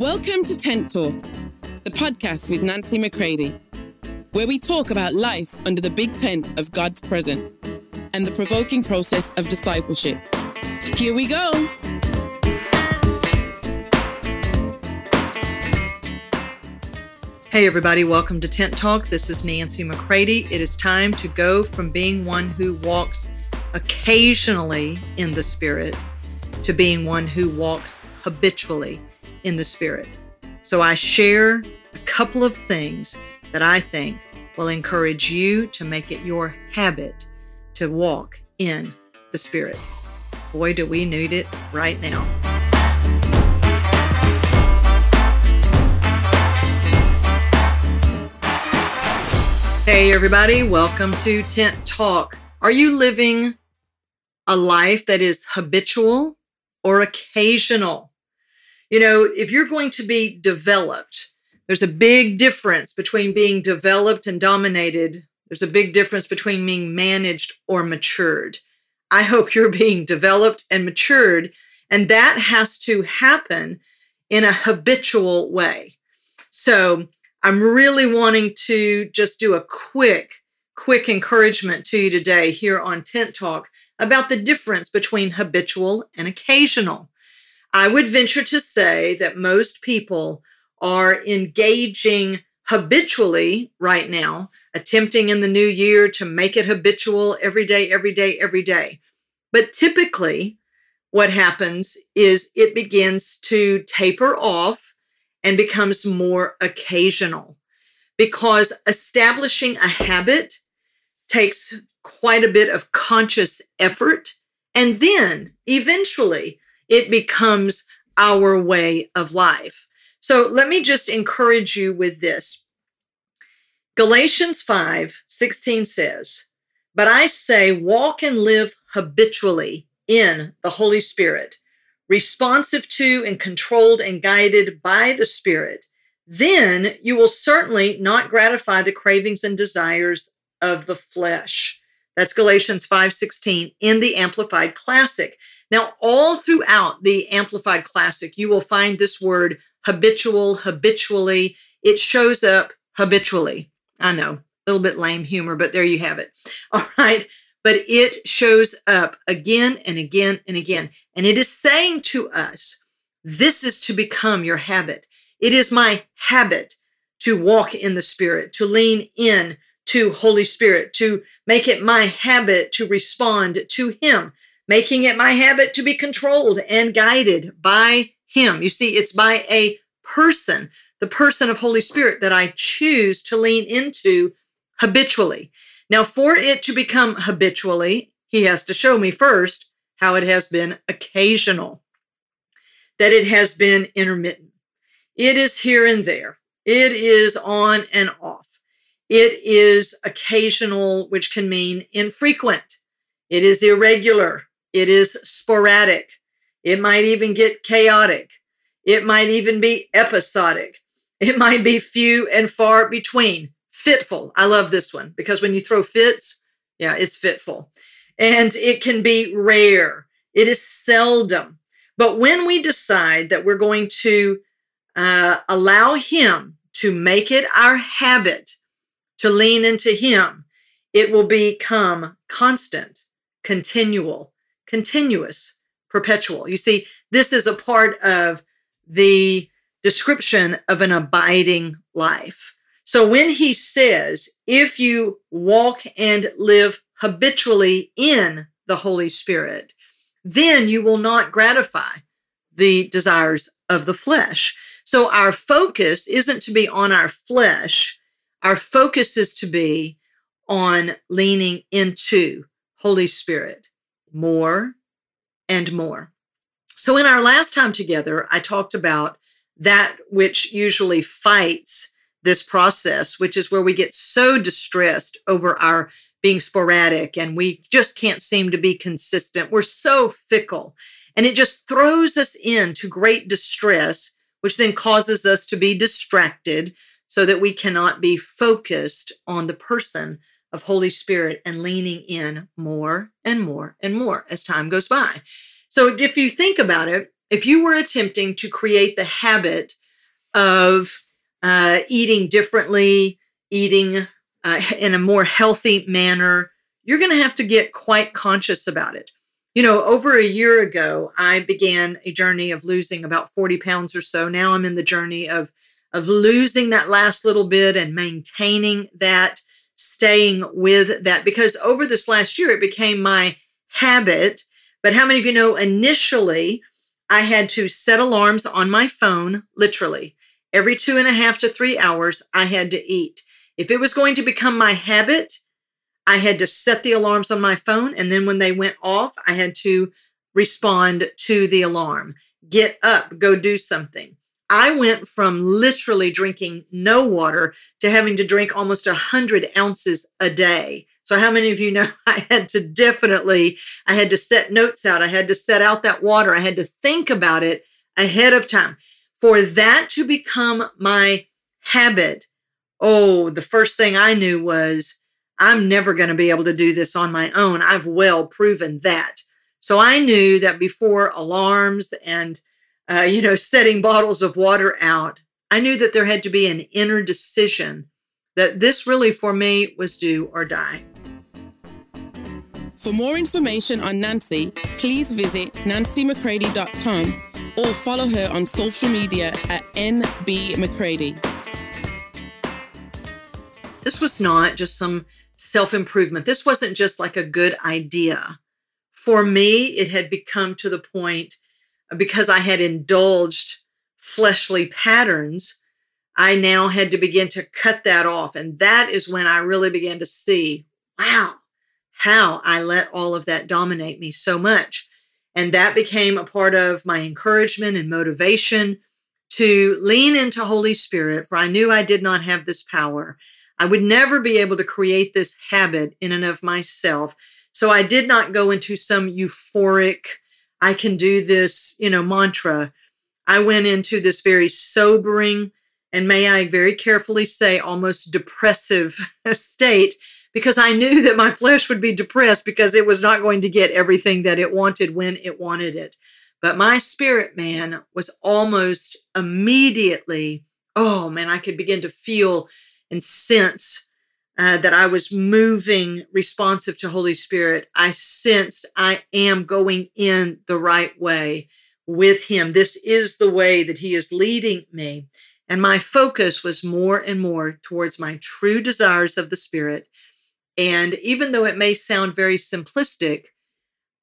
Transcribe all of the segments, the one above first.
Welcome to Tent Talk, the podcast with Nancy McCready, where we talk about life under the big tent of God's presence and the provoking process of discipleship. Here we go. Hey, everybody, welcome to Tent Talk. This is Nancy McCready. It is time to go from being one who walks occasionally in the Spirit to being one who walks habitually in the Spirit. So I share a couple of things that I think will encourage you to make it your habit to walk in the Spirit. Boy, do we need it right now. Hey, everybody, welcome to Tent Talk. Are you living a life that is habitual or occasional? You know, if you're going to be developed, there's a big difference between being developed and dominated. There's a big difference between being managed or matured. I hope you're being developed and matured, and that has to happen in a habitual way. So, I'm really wanting to just do a quick, quick encouragement to you today here on Tent Talk about the difference between habitual and occasional. I would venture to say that most people are engaging habitually right now, attempting in the new year to make it habitual every day, every day, every day. But typically, what happens is it begins to taper off and becomes more occasional because establishing a habit takes quite a bit of conscious effort. And then eventually, it becomes our way of life. So let me just encourage you with this. Galatians 5 16 says, But I say, walk and live habitually in the Holy Spirit, responsive to and controlled and guided by the Spirit. Then you will certainly not gratify the cravings and desires of the flesh. That's Galatians 5:16 in the Amplified Classic. Now, all throughout the Amplified Classic, you will find this word habitual, habitually. It shows up habitually. I know, a little bit lame humor, but there you have it. All right. But it shows up again and again and again. And it is saying to us, this is to become your habit. It is my habit to walk in the Spirit, to lean in to Holy Spirit, to make it my habit to respond to Him making it my habit to be controlled and guided by Him. You see, it's by a person, the person of Holy Spirit, that I choose to lean into habitually. Now, for it to become habitually, He has to show me first how it has been occasional, that it has been intermittent. It is here and there, it is on and off. It is occasional, which can mean infrequent. It is irregular. It is sporadic. It might even get chaotic. It might even be episodic. It might be few and far between. Fitful. I love this one because when you throw fits, yeah, it's fitful. And it can be rare. It is seldom. But when we decide that we're going to uh, allow Him to make it our habit to lean into Him, it will become constant, continual, continuous, perpetual. You see, this is a part of the description of an abiding life. So when he says, if you walk and live habitually in the Holy Spirit, then you will not gratify the desires of the flesh. So our focus isn't to be on our flesh. Our focus is to be on leaning into Holy Spirit more and more. So, in our last time together, I talked about that which usually fights this process, which is where we get so distressed over our being sporadic and we just can't seem to be consistent. We're so fickle. And it just throws us into great distress, which then causes us to be distracted so that we cannot be focused on the person of Holy Spirit and leaning in more and more and more as time goes by. So if you think about it, if you were attempting to create the habit of uh, eating differently, eating uh, in a more healthy manner, you're going to have to get quite conscious about it. You know, over a year ago, I began a journey of losing about 40 pounds or so. Now I'm in the journey of of losing that last little bit and maintaining that, staying with that. Because over this last year, it became my habit. But how many of you know initially I had to set alarms on my phone, literally every two and a half to three hours, I had to eat. If it was going to become my habit, I had to set the alarms on my phone. And then when they went off, I had to respond to the alarm. Get up, go do something. I went from literally drinking no water to having to drink almost 100 ounces a day. So, how many of you know I had to definitely, I had to set notes out. I had to set out that water. I had to think about it ahead of time. For that to become my habit, oh, the first thing I knew was I'm never going to be able to do this on my own. I've well proven that. So I knew that before alarms and, uh, you know, setting bottles of water out, I knew that there had to be an inner decision that this really for me was do or die. For more information on Nancy, please visit nancymccready.com or follow her on social media at NB McCready. This was not just some self improvement. This wasn't just like a good idea. For me, it had become to the point because I had indulged fleshly patterns, I now had to begin to cut that off. And that is when I really began to see wow, how I let all of that dominate me so much. And that became a part of my encouragement and motivation to lean into Holy Spirit, for I knew I did not have this power. I would never be able to create this habit in and of myself. So I did not go into some euphoric, I can do this, you know, mantra. I went into this very sobering, and may I very carefully say, almost depressive state because I knew that my flesh would be depressed because it was not going to get everything that it wanted when it wanted it. But my spirit man was almost immediately, oh man, I could begin to feel and sense uh, that I was moving responsive to Holy Spirit. I sensed I am going in the right way with Him. This is the way that He is leading me. And my focus was more and more towards my true desires of the Spirit. And even though it may sound very simplistic,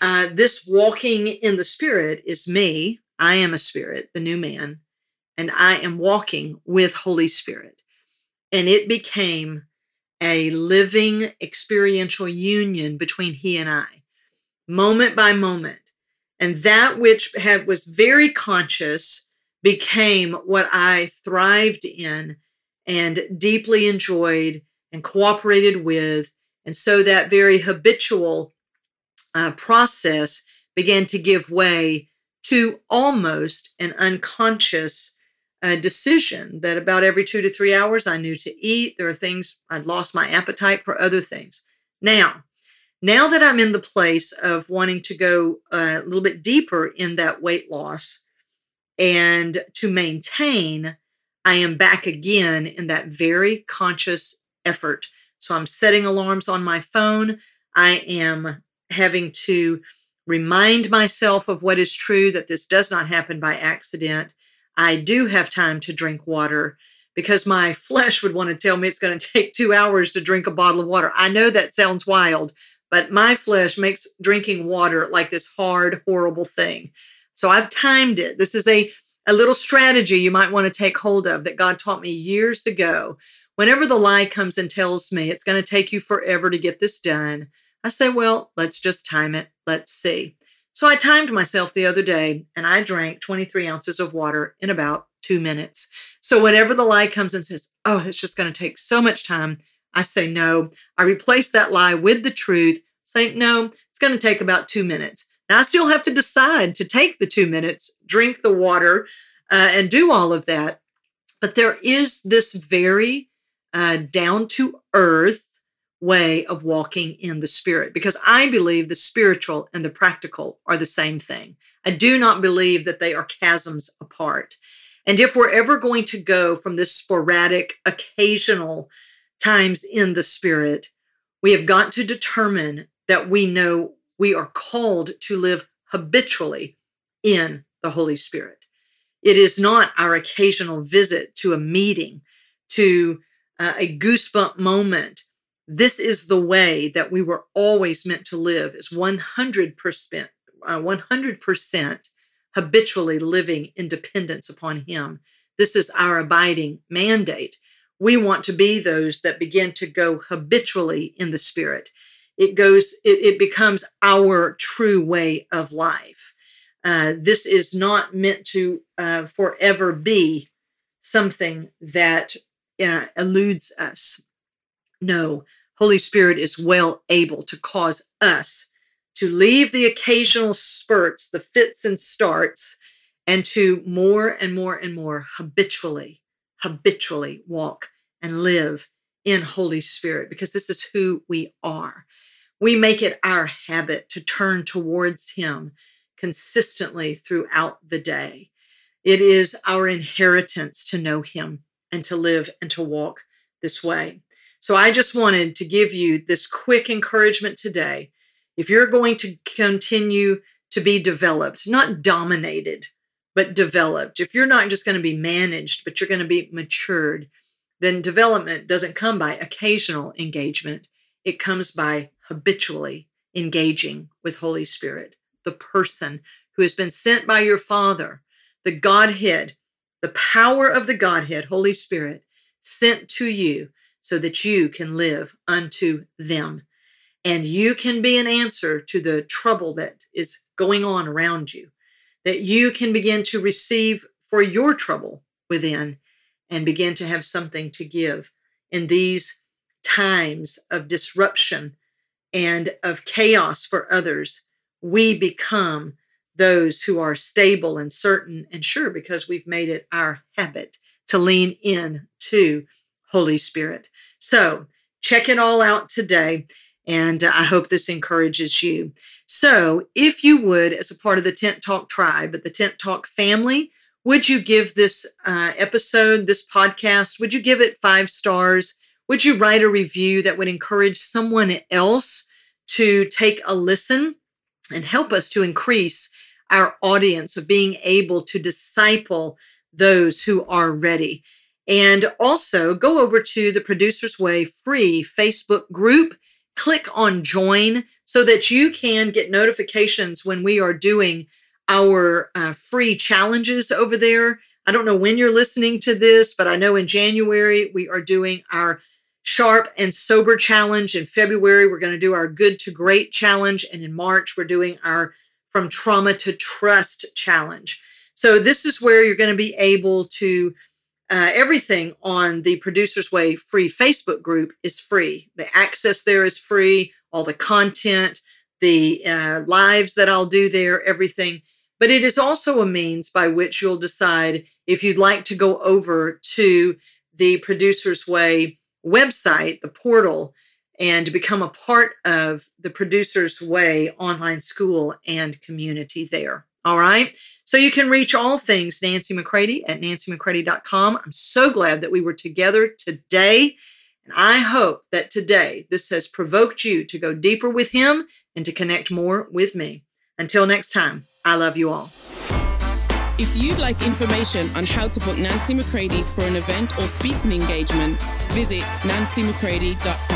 uh, this walking in the Spirit is me. I am a spirit, the new man, and I am walking with Holy Spirit. And it became a living experiential union between he and I, moment by moment. And that which had was very conscious became what I thrived in and deeply enjoyed and cooperated with. And so that very habitual uh, process began to give way to almost an unconscious a decision that about every two to three hours I knew to eat. There are things I'd lost my appetite for other things. Now, now that I'm in the place of wanting to go a little bit deeper in that weight loss and to maintain, I am back again in that very conscious effort. So I'm setting alarms on my phone. I am having to remind myself of what is true, that this does not happen by accident. I do have time to drink water because my flesh would want to tell me it's going to take two hours to drink a bottle of water. I know that sounds wild, but my flesh makes drinking water like this hard, horrible thing. So I've timed it. This is a, a little strategy you might want to take hold of that God taught me years ago. Whenever the lie comes and tells me it's going to take you forever to get this done, I say, well, let's just time it. Let's see. So I timed myself the other day and I drank 23 ounces of water in about two minutes. So whenever the lie comes and says, oh, it's just going to take so much time, I say no. I replace that lie with the truth, think, no, it's going to take about two minutes. Now I still have to decide to take the two minutes, drink the water, uh, and do all of that. But there is this very uh, down to earth way of walking in the spirit because I believe the spiritual and the practical are the same thing. I do not believe that they are chasms apart. And if we're ever going to go from this sporadic, occasional times in the Spirit, we have got to determine that we know we are called to live habitually in the Holy Spirit. It is not our occasional visit to a meeting, to uh, a goosebump moment. This is the way that we were always meant to live is 100%, uh, 100% habitually living in dependence upon him. This is our abiding mandate. We want to be those that begin to go habitually in the spirit. It goes, it, it becomes our true way of life. Uh, this is not meant to uh, forever be something that uh, eludes us. No, Holy Spirit is well able to cause us to leave the occasional spurts, the fits and starts, and to more and more and more habitually, habitually walk and live in Holy Spirit because this is who we are. We make it our habit to turn towards Him consistently throughout the day. It is our inheritance to know Him and to live and to walk this way. So I just wanted to give you this quick encouragement today. If you're going to continue to be developed, not dominated, but developed, if you're not just going to be managed, but you're going to be matured, then development doesn't come by occasional engagement. It comes by habitually engaging with Holy Spirit the person who has been sent by your Father, the Godhead, the power of the Godhead, Holy Spirit, sent to you so that you can live unto them. And you can be an answer to the trouble that is going on around you, that you can begin to receive for your trouble within and begin to have something to give in these times of disruption and of chaos for others we become those who are stable and certain and sure because we've made it our habit to lean in to Holy Spirit. So check it all out today. And I hope this encourages you. So, if you would, as a part of the Tent Talk tribe, the Tent Talk family, would you give this uh, episode, this podcast, would you give it five stars? Would you write a review that would encourage someone else to take a listen? and help us to increase our audience of being able to disciple those who are ready. And also go over to the Producers Way free Facebook group, click on join so that you can get notifications when we are doing our uh, free challenges over there. I don't know when you're listening to this, but I know in January we are doing our sharp and sober challenge. In February, we're going to do our good to great challenge. And in March, we're doing our from trauma to trust challenge. So, this is where you're going to be able to, uh, everything on the Producers Way free Facebook group is free. The access there is free, all the content, the uh, lives that I'll do there, everything. But it is also a means by which you'll decide if you'd like to go over to the Producers Way website, the portal, and become a part of the Producers Way online school and community there. All right. So you can reach all things Nancy McCready at nancymccready.com. I'm so glad that we were together today. And I hope that today this has provoked you to go deeper with him and to connect more with me. Until next time, I love you all. If you'd like information on how to book Nancy McCready for an event or speaking engagement, visit nancymccready.com.